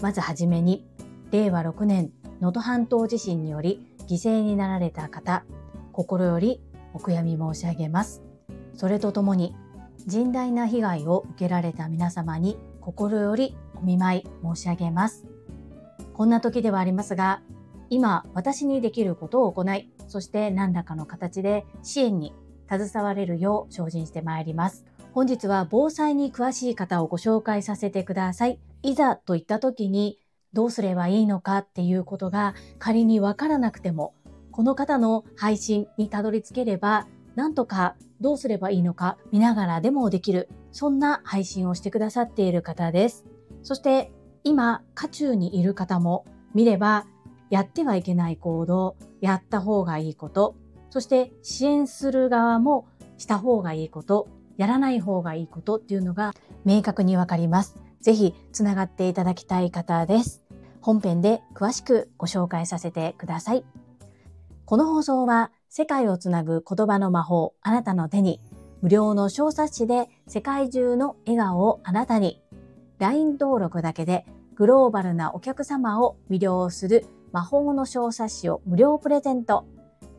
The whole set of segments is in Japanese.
まずはじめに、令和6年能登半島地震により犠牲になられた方、心よりお悔やみ申し上げます。それとともに、甚大な被害を受けられた皆様に心よりお見舞い申し上げます。こんな時ではありますが、今私にできることを行い、そして何らかの形で支援に携われるよう精進してまいります。本日は防災に詳しい方をご紹介させてください。いざといった時にどうすればいいのかっていうことが仮にわからなくても、この方の配信にたどり着ければ、なんとかどうすればいいのか見ながらでもできる、そんな配信をしてくださっている方です。そして今、渦中にいる方も見れば、やってはいけない行動、やった方がいいこと、そして支援する側もした方がいいこと、やらない方がいいことっていうのが明確にわかります。ぜひつながっていただきたい方です。本編で詳しくご紹介させてください。この放送は世界をつなぐ言葉の魔法あなたの手に無料の小冊子で世界中の笑顔をあなたに LINE 登録だけでグローバルなお客様を魅了する魔法の小冊子を無料プレゼント。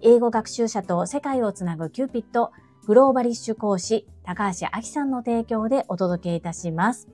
英語学習者と世界をつなぐキューピットグローバリッシュ講師高橋明さんの提供でお届けいたします。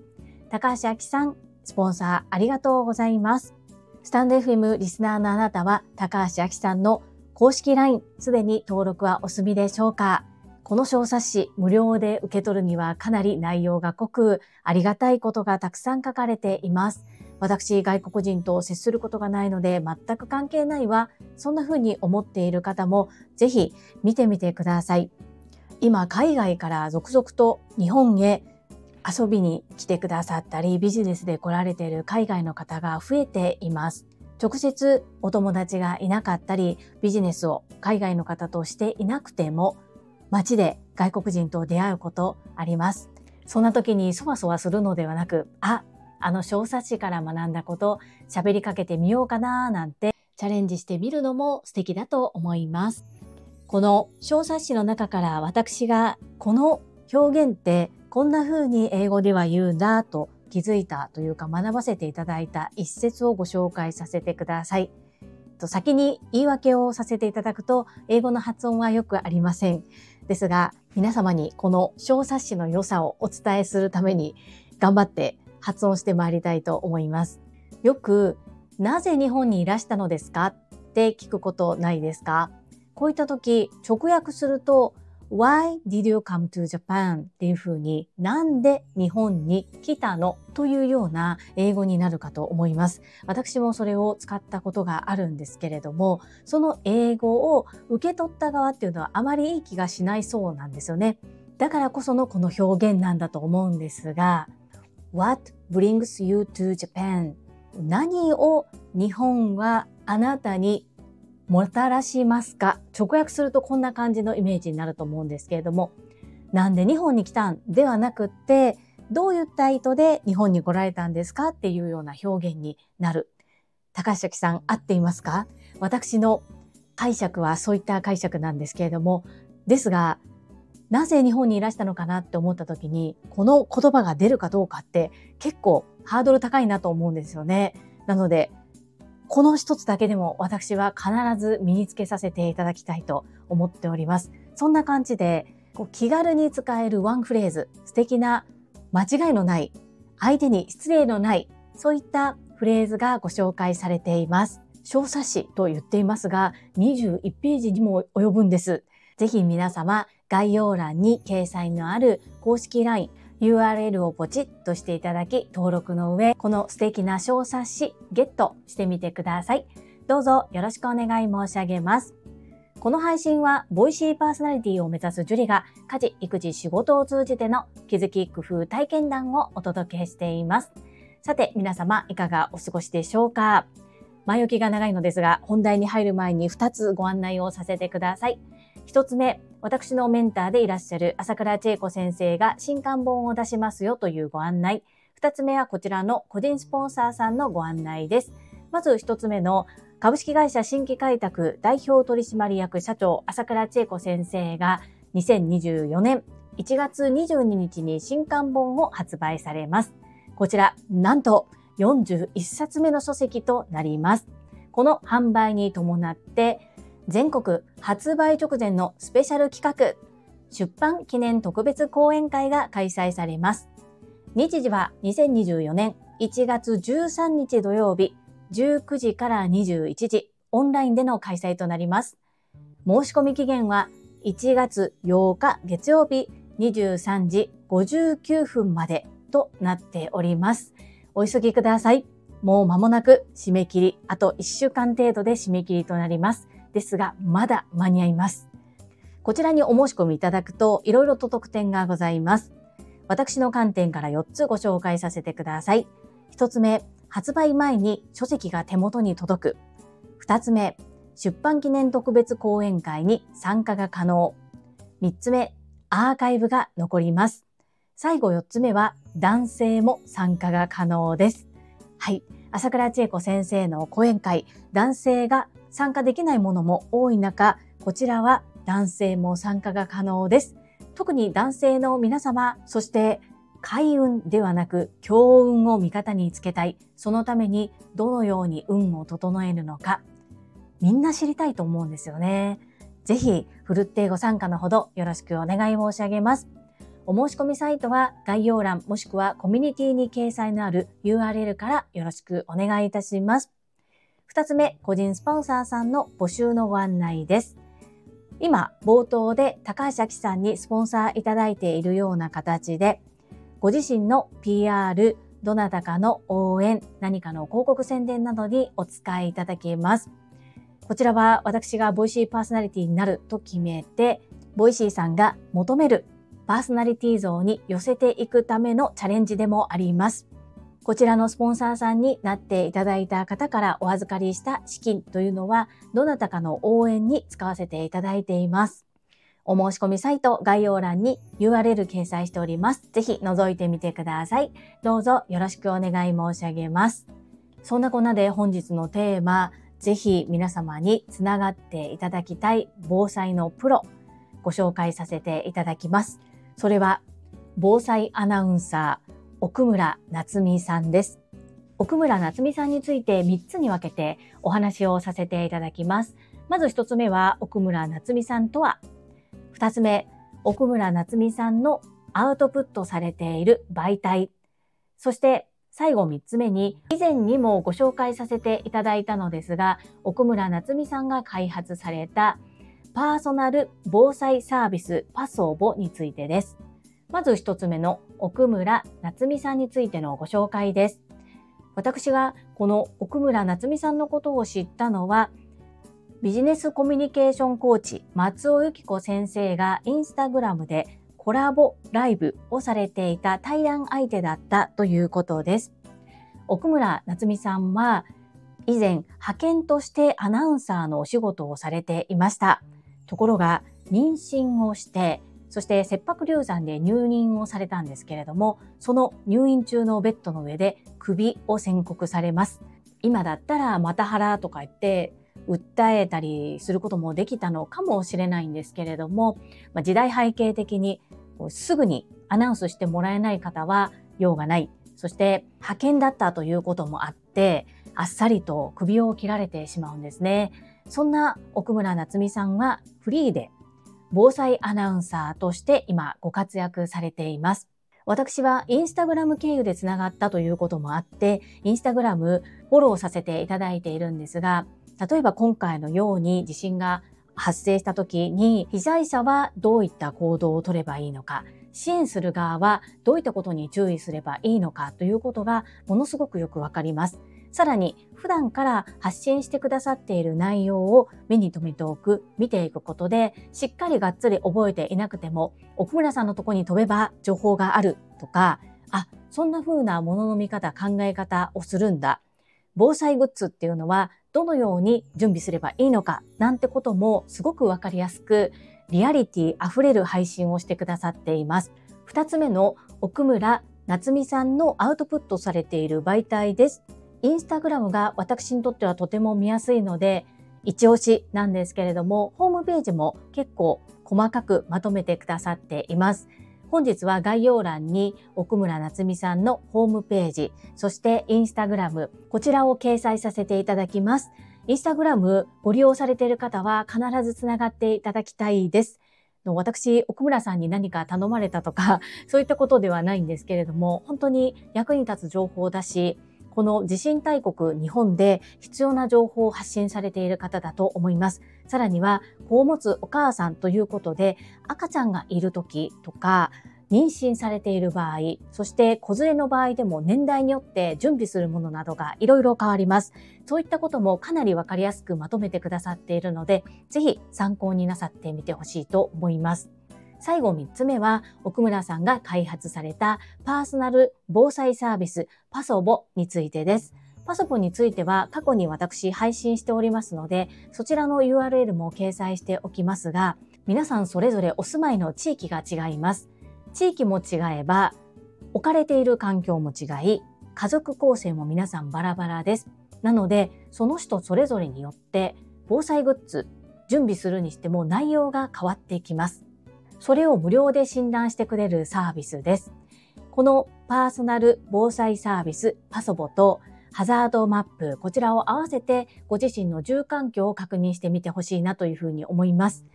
高橋明さん、スポンサーありがとうございます。スタンド FM リスナーのあなたは高橋明さんの公式 LINE すでに登録はお済みでしょうか？この小冊子無料で受け取るにはかなり内容が濃くありがたいことがたくさん書かれています。私、外国人と接することがないので全く関係ないわ。そんな風に思っている方もぜひ見てみてください。今、海外から続々と日本へ遊びに来てくださったり、ビジネスで来られている海外の方が増えています。直接お友達がいなかったり、ビジネスを海外の方としていなくても、街で外国人と出会うことあります。そんな時にそわそわするのではなく、あ、あの小冊子から学んだこと喋りかけてみようかななんてチャレンジしてみるのも素敵だと思います。この小冊子の中から私がこの表現ってこんな風に英語では言うんだと気づいたというか学ばせていただいた一節をご紹介させてください。先に言い訳をさせていただくと英語の発音はよくありません。ですが皆様にこの小冊子の良さをお伝えするために頑張って発音してまいりたいと思います。よくなぜ日本にいらしたのですか？って聞くことないですか？こういった時直訳すると Why did you come to Japan? っていうふうに、なんで日本に来たのというような英語になるかと思います。私もそれを使ったことがあるんですけれども、その英語を受け取った側っていうのはあまりいい気がしないそうなんですよね。だからこそのこの表現なんだと思うんですが、What brings you to Japan? 何を日本はあなたにもたらしますか？直訳するとこんな感じのイメージになると思うんですけれども、なんで日本に来たんではなくって、どういった意図で日本に来られたんですかっていうような表現になる。高崎さん、合っていますか？私の解釈はそういった解釈なんですけれども、ですが、なぜ日本にいらしたのかなって思った時に、この言葉が出るかどうかって結構ハードル高いなと思うんですよね。なので、この一つだけでも私は必ず身につけさせていただきたいと思っております。そんな感じで、こう気軽に使えるワンフレーズ、素敵な間違いのない、相手に失礼のない、そういったフレーズがご紹介されています。小冊子と言っていますが、21ページにも及ぶんです。ぜひ皆様、概要欄に掲載のある公式 LINE、URL をポチッとしていただき、登録の上、この素敵な小冊子ゲットしてみてください。どうぞよろしくお願い申し上げます。この配信は、ボイシーパーソナリティを目指すジュリが、家事、育児、仕事を通じての気づき、工夫、体験談をお届けしています。さて、皆様、いかがお過ごしでしょうか？前置きが長いのですが、本題に入る前に2つご案内をさせてください。1つ目、私のメンターでいらっしゃる朝倉千恵子先生が新刊本を出しますよというご案内。二つ目はこちらの個人スポンサーさんのご案内です。まず一つ目の株式会社新規開拓代表取締役社長朝倉千恵子先生が2024年1月22日に新刊本を発売されます。こちら、なんと41冊目の書籍となります。この販売に伴って、全国発売直前のスペシャル企画、出版記念特別講演会が開催されます。日時は2024年1月13日土曜日19時から21時、オンラインでの開催となります。申し込み期限は1月8日月曜日23時59分までとなっております。お急ぎください。もう間もなく締め切り、あと1週間程度で締め切りとなります。ですが、まだ間に合います。こちらにお申し込みいただくと、いろいろと特典がございます。私の観点から4つご紹介させてください。1つ目、発売前に書籍が手元に届く。2つ目、出版記念特別講演会に参加が可能。3つ目、アーカイブが残ります。最後4つ目は男性も参加が可能です。はい。朝倉千恵子先生の講演会、男性が参加できないものも多い中、こちらは男性も参加が可能です。特に男性の皆様、そして開運ではなく強運を味方につけたい。そのためにどのように運を整えるのか、みんな知りたいと思うんですよね。ぜひ、ふるってご参加のほどよろしくお願い申し上げます。お申し込みサイトは概要欄もしくはコミュニティに掲載のある URL からよろしくお願いいたします。二つ目、個人スポンサーさんの募集のご案内です。今、冒頭で高橋明さんにスポンサーいただいているような形で、ご自身の PR、どなたかの応援、何かの広告宣伝などにお使いいただけます。こちらは私が Voicy パーソナリティになると決めて、 Voicy さんが求めるパーソナリティ像に寄せていくためのチャレンジでもあります。こちらのスポンサーさんになっていただいた方からお預かりした資金というのは、どなたかの応援に使わせていただいています。お申し込みサイト概要欄に URL 掲載しております。ぜひ覗いてみてください。どうぞよろしくお願い申し上げます。そんなこんなで本日のテーマ、ぜひ皆様につながっていただきたい防災のプロ、ご紹介させていただきます。それは、防災アナウンサー、奥村夏美さんです。奥村夏美さんについて3つに分けてお話をさせていただきます。まず1つ目は、奥村夏美さんとは、2つ目、奥村夏美さんのアウトプットされている媒体、そして最後3つ目に、以前にもご紹介させていただいたのですが、奥村夏美さんが開発されたパーソナル防災サービスパソーボについてです。まず1つ目の奥村夏美さんについてのご紹介です。私がこの奥村夏美さんのことを知ったのは、ビジネスコミュニケーションコーチ松尾由紀子先生がインスタグラムでコラボライブをされていた対談相手だったということです。奥村夏美さんは以前派遣としてアナウンサーのお仕事をされていました。ところが妊娠をして、そして切迫流産で入院をされたんですけれども、その入院中のベッドの上で首を宣告されます。今だったらまた腹とか言って訴えたりすることもできたのかもしれないんですけれども、まあ、時代背景的にすぐにアナウンスしてもらえない方は用がない。そして派遣だったということもあって、あっさりと首を切られてしまうんですね。そんな奥村夏美さんはフリーで防災アナウンサーとして今ご活躍されています。私はインスタグラム経由でつながったということもあって、インスタグラムフォローさせていただいているんですが、例えば今回のように地震が発生した時に被災者はどういった行動をとればいいのか、支援する側はどういったことに注意すればいいのかということがものすごくよくわかります。さらに普段から発信してくださっている内容を目に留めておく、見ていくことで、しっかりがっつり覚えていなくても、奥村さんのとこに飛べば情報があるとか、あ、そんな風なものの見方、考え方をするんだ。防災グッズっていうのはどのように準備すればいいのかなんてこともすごくわかりやすくリアリティ溢れる配信をしてくださっています。二つ目の奥村夏美さんのアウトプットされている媒体です。インスタグラムが私にとってはとても見やすいので一押しなんですけれども、ホームページも結構細かくまとめてくださっています。本日は概要欄に奥村夏美さんのホームページ、そしてインスタグラム、こちらを掲載させていただきます。インスタグラムご利用されている方は必ずつながっていただきたいです。私、奥村さんに何か頼まれたとか、そういったことではないんですけれども、本当に役に立つ情報だし、この地震大国日本で必要な情報を発信されている方だと思います。さらには、子を持つお母さんということで、赤ちゃんがいる時とか、妊娠されている場合、そして子連れの場合でも年代によって準備するものなどがいろいろ変わります。そういったこともかなりわかりやすくまとめてくださっているので、ぜひ参考になさってみてほしいと思います。最後3つ目は、奥村さんが開発されたパーソナル防災サービスパソボについてです。パソボについては過去に私配信しておりますので、そちらの URL も掲載しておきますが、皆さんそれぞれお住まいの地域が違います。地域も違えば、置かれている環境も違い、家族構成も皆さんバラバラです。なので、その人それぞれによって、防災グッズ、準備するにしても内容が変わってきます。それを無料で診断してくれるサービスです。このパーソナル防災サービスパソボとハザードマップ、こちらを合わせてご自身の住環境を確認してみてほしいなというふうに思います。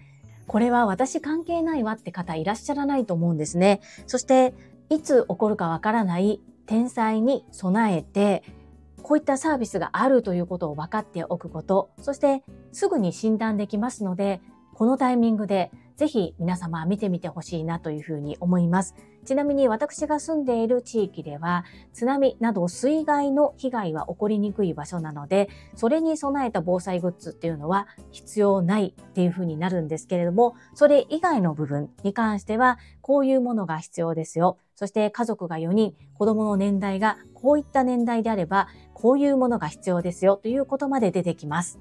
これは私関係ないわって方いらっしゃらないと思うんですね。そして、いつ起こるかわからない天災に備えて、こういったサービスがあるということを分かっておくこと、そしてすぐに診断できますので、このタイミングでぜひ皆様見てみてほしいなというふうに思います。ちなみに私が住んでいる地域では津波など水害の被害は起こりにくい場所なのでそれに備えた防災グッズっていうのは必要ないっていうふうになるんですけれどもそれ以外の部分に関してはこういうものが必要ですよ。そして家族が4人、子供の年代がこういった年代であればこういうものが必要ですよということまで出てきます。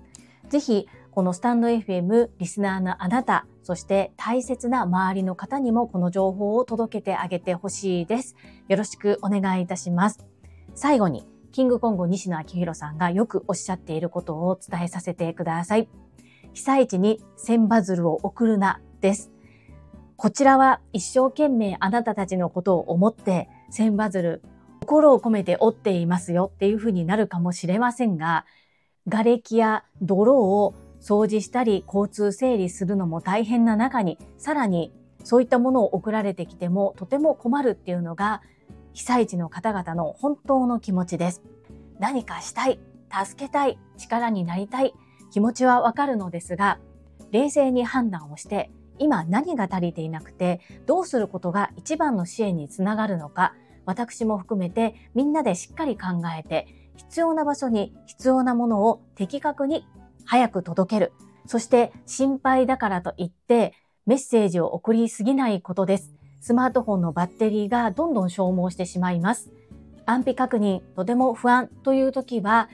ぜひこのスタンド FM リスナーのあなた、そして大切な周りの方にもこの情報を届けてあげてほしいです。よろしくお願いいたします。最後に、キングコング西野昭弘さんがよくおっしゃっていることを伝えさせてください。被災地に千バズルを送るな、です。こちらは一生懸命あなたたちのことを思って千バズル、心を込めて折っていますよっていうふうになるかもしれませんが、瓦礫や泥を掃除したり交通整理するのも大変な中にさらにそういったものを送られてきてもとても困るっていうのが被災地の方々の本当の気持ちです。何かしたい、助けたい、力になりたい気持ちはわかるのですが冷静に判断をして今何が足りていなくてどうすることが一番の支援につながるのか私も含めてみんなでしっかり考えて必要な場所に必要なものを的確に早く届ける。そして心配だからといってメッセージを送りすぎないことです。スマートフォンのバッテリーがどんどん消耗してしまいます。安否確認、とても不安という時は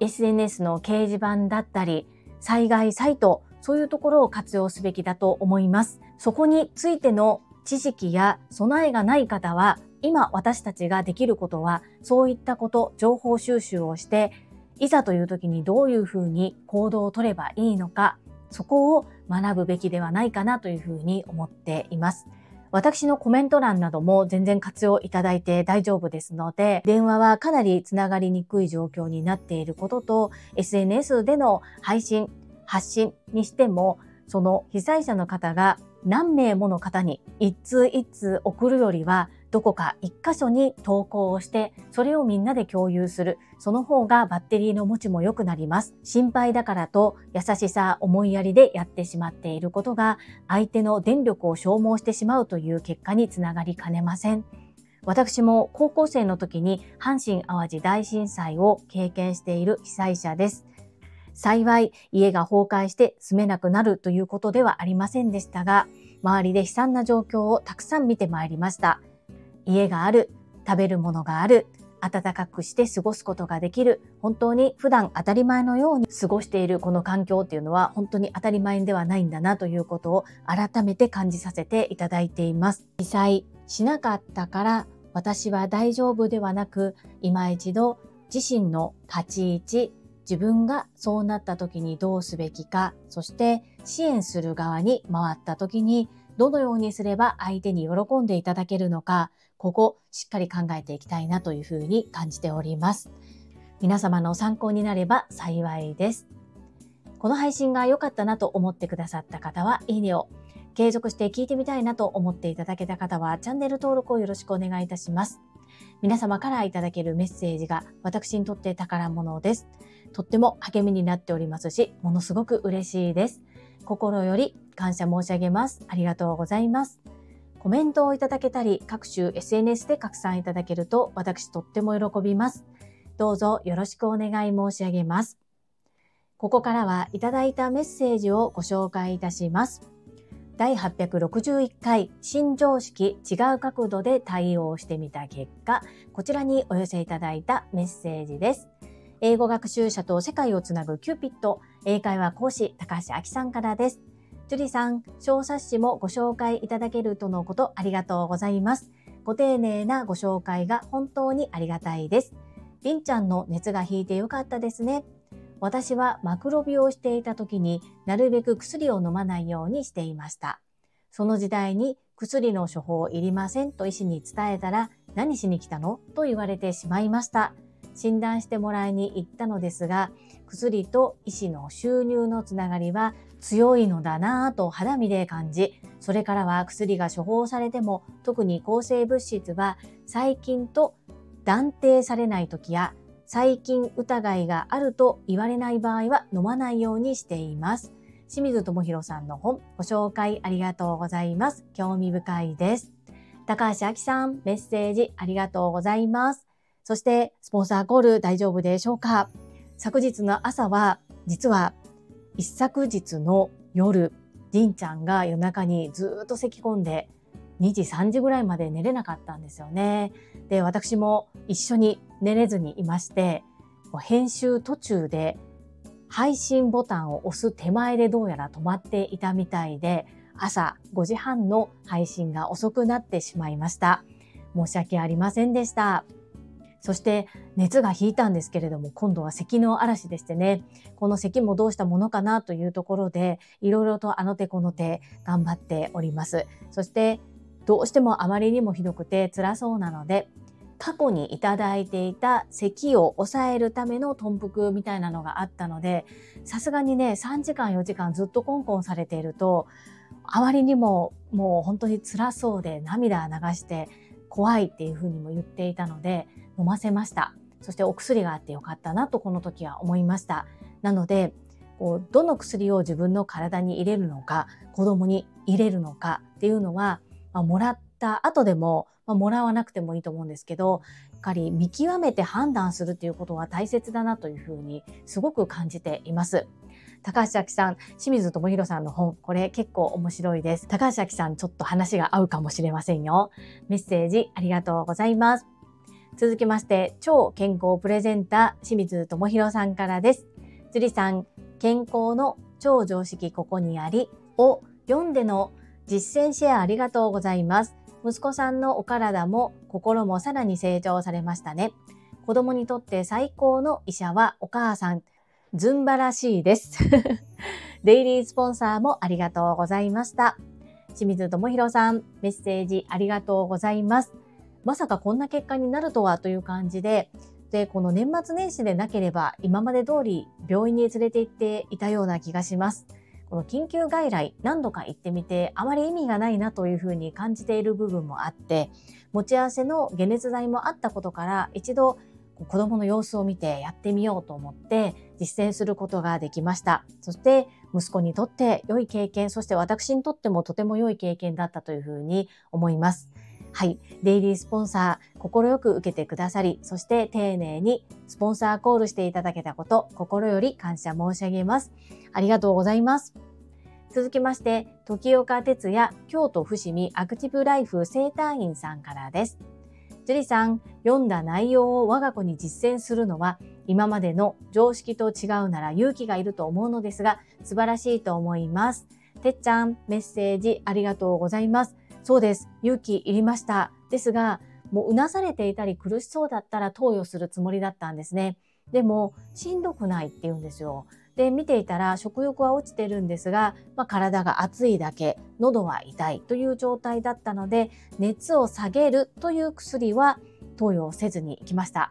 SNS の掲示板だったり災害サイト、そういうところを活用すべきだと思います。そこについての知識や備えがない方は今私たちができることはそういったこと、情報収集をしていざという時にどういうふうに行動をとればいいのか、そこを学ぶべきではないかなというふうに思っています。私のコメント欄なども全然活用いただいて大丈夫ですので、電話はかなりつながりにくい状況になっていることと、SNS での配信、発信にしても、その被災者の方が何名もの方に一通一通送るよりは、どこか一箇所に投稿をして、それをみんなで共有する。その方がバッテリーの持ちも良くなります。心配だからと優しさ、思いやりでやってしまっていることが、相手の電力を消耗してしまうという結果につながりかねません。私も高校生の時に阪神淡路大震災を経験している被災者です。幸い家が崩壊して住めなくなるということではありませんでしたが、周りで悲惨な状況をたくさん見てまいりました。家がある、食べるものがある、暖かくして過ごすことができる、本当に普段当たり前のように過ごしているこの環境っていうのは本当に当たり前ではないんだなということを改めて感じさせていただいています。被災しなかったから私は大丈夫ではなく、今一度自身の立ち位置、自分がそうなった時にどうすべきか、そして支援する側に回った時にどのようにすれば相手に喜んでいただけるのか、ここしっかり考えていきたいなというふうに感じております。皆様の参考になれば幸いです。この配信が良かったなと思ってくださった方は、いいねを。継続して聞いてみたいなと思っていただけた方は、チャンネル登録をよろしくお願いいたします。皆様からいただけるメッセージが私にとって宝物です。とっても励みになっておりますし、ものすごく嬉しいです。心より感謝申し上げます。ありがとうございます。コメントをいただけたり、各種 SNS で拡散いただけると私とっても喜びます。どうぞよろしくお願い申し上げます。ここからはいただいたメッセージをご紹介いたします。第861回新常識違う角度で対応してみた結果、こちらにお寄せいただいたメッセージです。英語学習者と世界をつなぐキューピット、英会話講師、高橋明さんからです。ジュリさん、小冊子もご紹介いただけるとのことありがとうございます。ご丁寧なご紹介が本当にありがたいです。りんちゃんの熱が引いてよかったですね。私はマクロビをしていた時になるべく薬を飲まないようにしていました。その時代に薬の処方いりませんと医師に伝えたら何しに来たの？と言われてしまいました。診断してもらいに行ったのですが、薬と医師の収入のつながりは強いのだなぁと肌身で感じ、それからは薬が処方されても特に抗生物質は細菌と断定されない時や細菌疑いがあると言われない場合は飲まないようにしています。清水智博さんの本ご紹介ありがとうございます。興味深いです。高橋明さん、メッセージありがとうございます。そして、スポンサーコール大丈夫でしょうか？昨日の朝は、実は、一昨日の夜、りんちゃんが夜中にずっと咳き込んで、2時、3時ぐらいまで寝れなかったんですよね。で、私も一緒に寝れずにいまして、編集途中で配信ボタンを押す手前でどうやら止まっていたみたいで、朝5時半の配信が遅くなってしまいました。申し訳ありませんでした。そして熱が引いたんですけれども、今度は咳の嵐でしてね、この咳もどうしたものかなというところで、いろいろとあの手この手頑張っております。そして、どうしてもあまりにもひどくて辛そうなので、過去にいただいていた咳を抑えるための豚腹みたいなのがあったので、さすがにね、3時間4時間ずっとコンコンされていると、あまりにももう本当に辛そうで涙流して怖いっていうふうにも言っていたので、飲ませました。そしてお薬があってよかったなとこの時は思いました。なので、こうどの薬を自分の体に入れるのか、子供に入れるのかっていうのは、まあ、もらった後でも、まあ、もらわなくてもいいと思うんですけど、やっぱり見極めて判断するっていうことは大切だなというふうにすごく感じています。高橋明さん、清水智弘さんの本、これ結構面白いです。高橋明さん、ちょっと話が合うかもしれませんよ。メッセージありがとうございます。続きまして、超健康プレゼンター、清水智弘さんからです。樹里さん、健康の超常識ここにありを読んでの実践シェアありがとうございます。息子さんのお体も心もさらに成長されましたね。子供にとって最高の医者はお母さん。ズンバらしいです。デイリースポンサーもありがとうございました。清水智弘さん、メッセージありがとうございます。まさかこんな結果になるとはという感じで、で、この年末年始でなければ今まで通り病院に連れて行っていたような気がします。この緊急外来何度か行ってみてあまり意味がないなというふうに感じている部分もあって、持ち合わせの解熱剤もあったことから一度子供の様子を見てやってみようと思って実践することができました。そして息子にとって良い経験、そして私にとってもとても良い経験だったというふうに思います。はい。デイリースポンサー、心く受けてくださり、そして丁寧にスポンサーコールしていただけたこと、心より感謝申し上げます。ありがとうございます。続きまして、時岡哲也、京都伏見アクティブライフ生態院さんからです。樹里さん、読んだ内容を我が子に実践するのは、今までの常識と違うなら勇気がいると思うのですが、素晴らしいと思います。てっちゃん、メッセージありがとうございます。そうです。勇気いりました。ですが、もううなされていたり苦しそうだったら投与するつもりだったんですね。でも、しんどくないって言うんですよ。で見ていたら食欲は落ちてるんですが、まあ、体が熱いだけ喉は痛いという状態だったので熱を下げるという薬は投与せずに行きました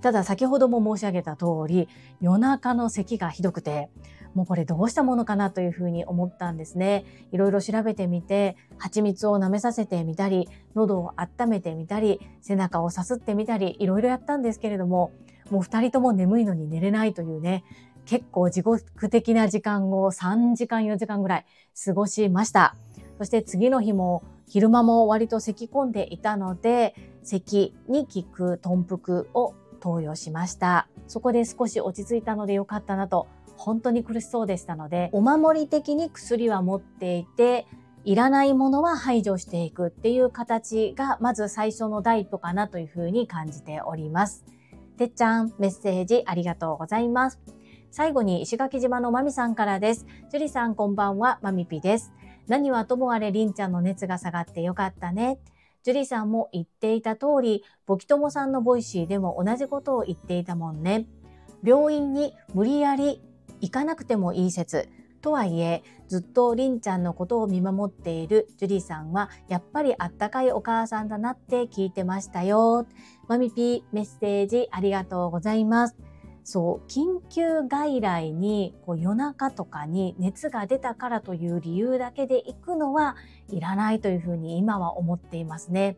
ただ先ほども申し上げた通り夜中の咳がひどくてもうこれどうしたものかなというふうに思ったんですね。いろいろ調べてみて、蜂蜜を舐めさせてみたり、喉を温めてみたり、背中をさすってみたり、いろいろやったんですけれども、もう二人とも眠いのに寝れないというね、結構自己的な時間を3時間4時間ぐらい過ごしました。そして次の日も昼間も割と咳き込んでいたので、咳に効く豚腹を投与しました。そこで少し落ち着いたのでよかったなと、本当に苦しそうでしたので、お守り的に薬は持っていて、いらないものは排除していくっていう形がまず最初の第一歩かなというふうに感じております。てっちゃん、メッセージありがとうございます。最後に石垣島のまみさんからです。樹里さんこんばんは、まみぴです。何はともあれりんちゃんの熱が下がってよかったね。樹里さんも言っていた通り、ボキトモさんの Voicy でも同じことを言っていたもんね。病院に無理やり行かなくてもいい説。とはいえ、ずっとりんちゃんのことを見守っている樹里さんは、やっぱりあったかいお母さんだなって聞いてましたよ。まみぴメッセージありがとうございます。そう緊急外来にこう夜中とかに熱が出たからという理由だけで行くのはいらないというふうに今は思っていますね。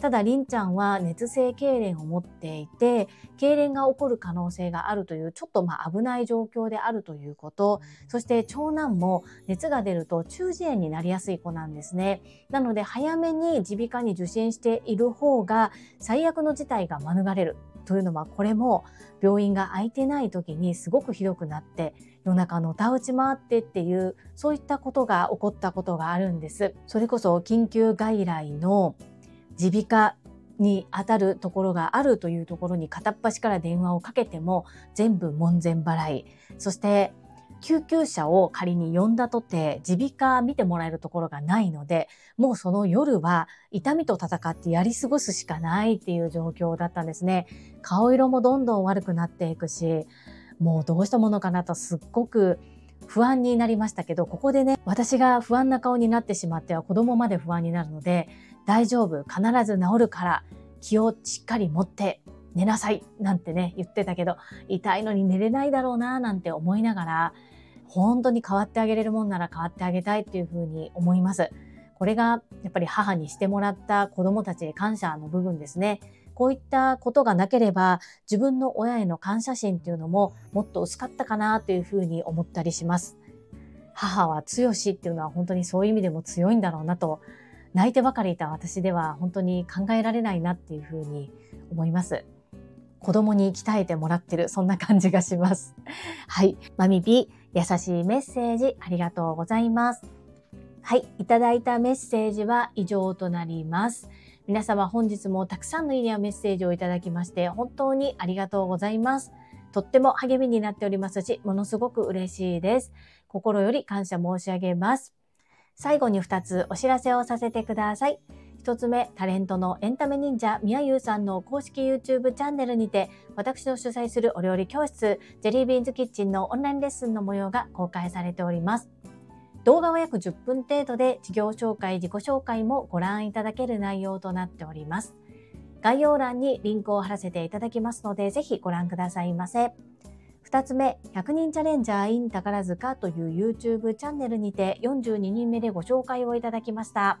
ただ、りんちゃんは熱性痙攣を持っていて、痙攣が起こる可能性があるという、ちょっとまあ危ない状況であるということ、そして長男も熱が出ると中耳炎になりやすい子なんですね。なので、早めに耳鼻科に受診している方が、最悪の事態が免れるというのは、これも病院が空いてない時にすごくひどくなって、夜中のたうち回ってっていう、そういったことが起こったことがあるんです。それこそ緊急外来の耳鼻科にあたるところがあるというところに片っ端から電話をかけても全部門前払い。そして救急車を仮に呼んだとて耳鼻科見てもらえるところがないので、もうその夜は痛みと戦ってやり過ごすしかないっていう状況だったんですね。顔色もどんどん悪くなっていくし、もうどうしたものかなとすっごく不安になりましたけど、ここでね、私が不安な顔になってしまっては子供まで不安になるので、大丈夫、必ず治るから気をしっかり持って寝なさいなんてね、言ってたけど、痛いのに寝れないだろうななんて思いながら、本当に変わってあげれるもんなら変わってあげたいっていうふうに思います。これがやっぱり母にしてもらった子供たちへ感謝の部分ですね。こういったことがなければ自分の親への感謝心っていうのももっと薄かったかなというふうに思ったりします。母は強しっていうのは本当にそういう意味でも強いんだろうなと泣いてばかりいた私では本当に考えられないなっていうふうに思います。子供に鍛えてもらってる、そんな感じがします。はい。マミピ、優しいメッセージありがとうございます。はい。いただいたメッセージは以上となります。皆様本日もたくさんのいいねやメッセージをいただきまして本当にありがとうございます。とっても励みになっておりますし、ものすごく嬉しいです。心より感謝申し上げます。最後に2つお知らせをさせてください。1つ目、タレントのエンタメ忍者みやゆうさんの公式 YouTube チャンネルにて、私の主催するお料理教室、ジェリービーンズキッチンのオンラインレッスンの模様が公開されております。動画は約10分程度で事業紹介、自己紹介もご覧いただける内容となっております。概要欄にリンクを貼らせていただきますので、ぜひご覧くださいませ。2つ目、100人チャレンジャー in 宝塚という YouTube チャンネルにて42人目でご紹介をいただきました。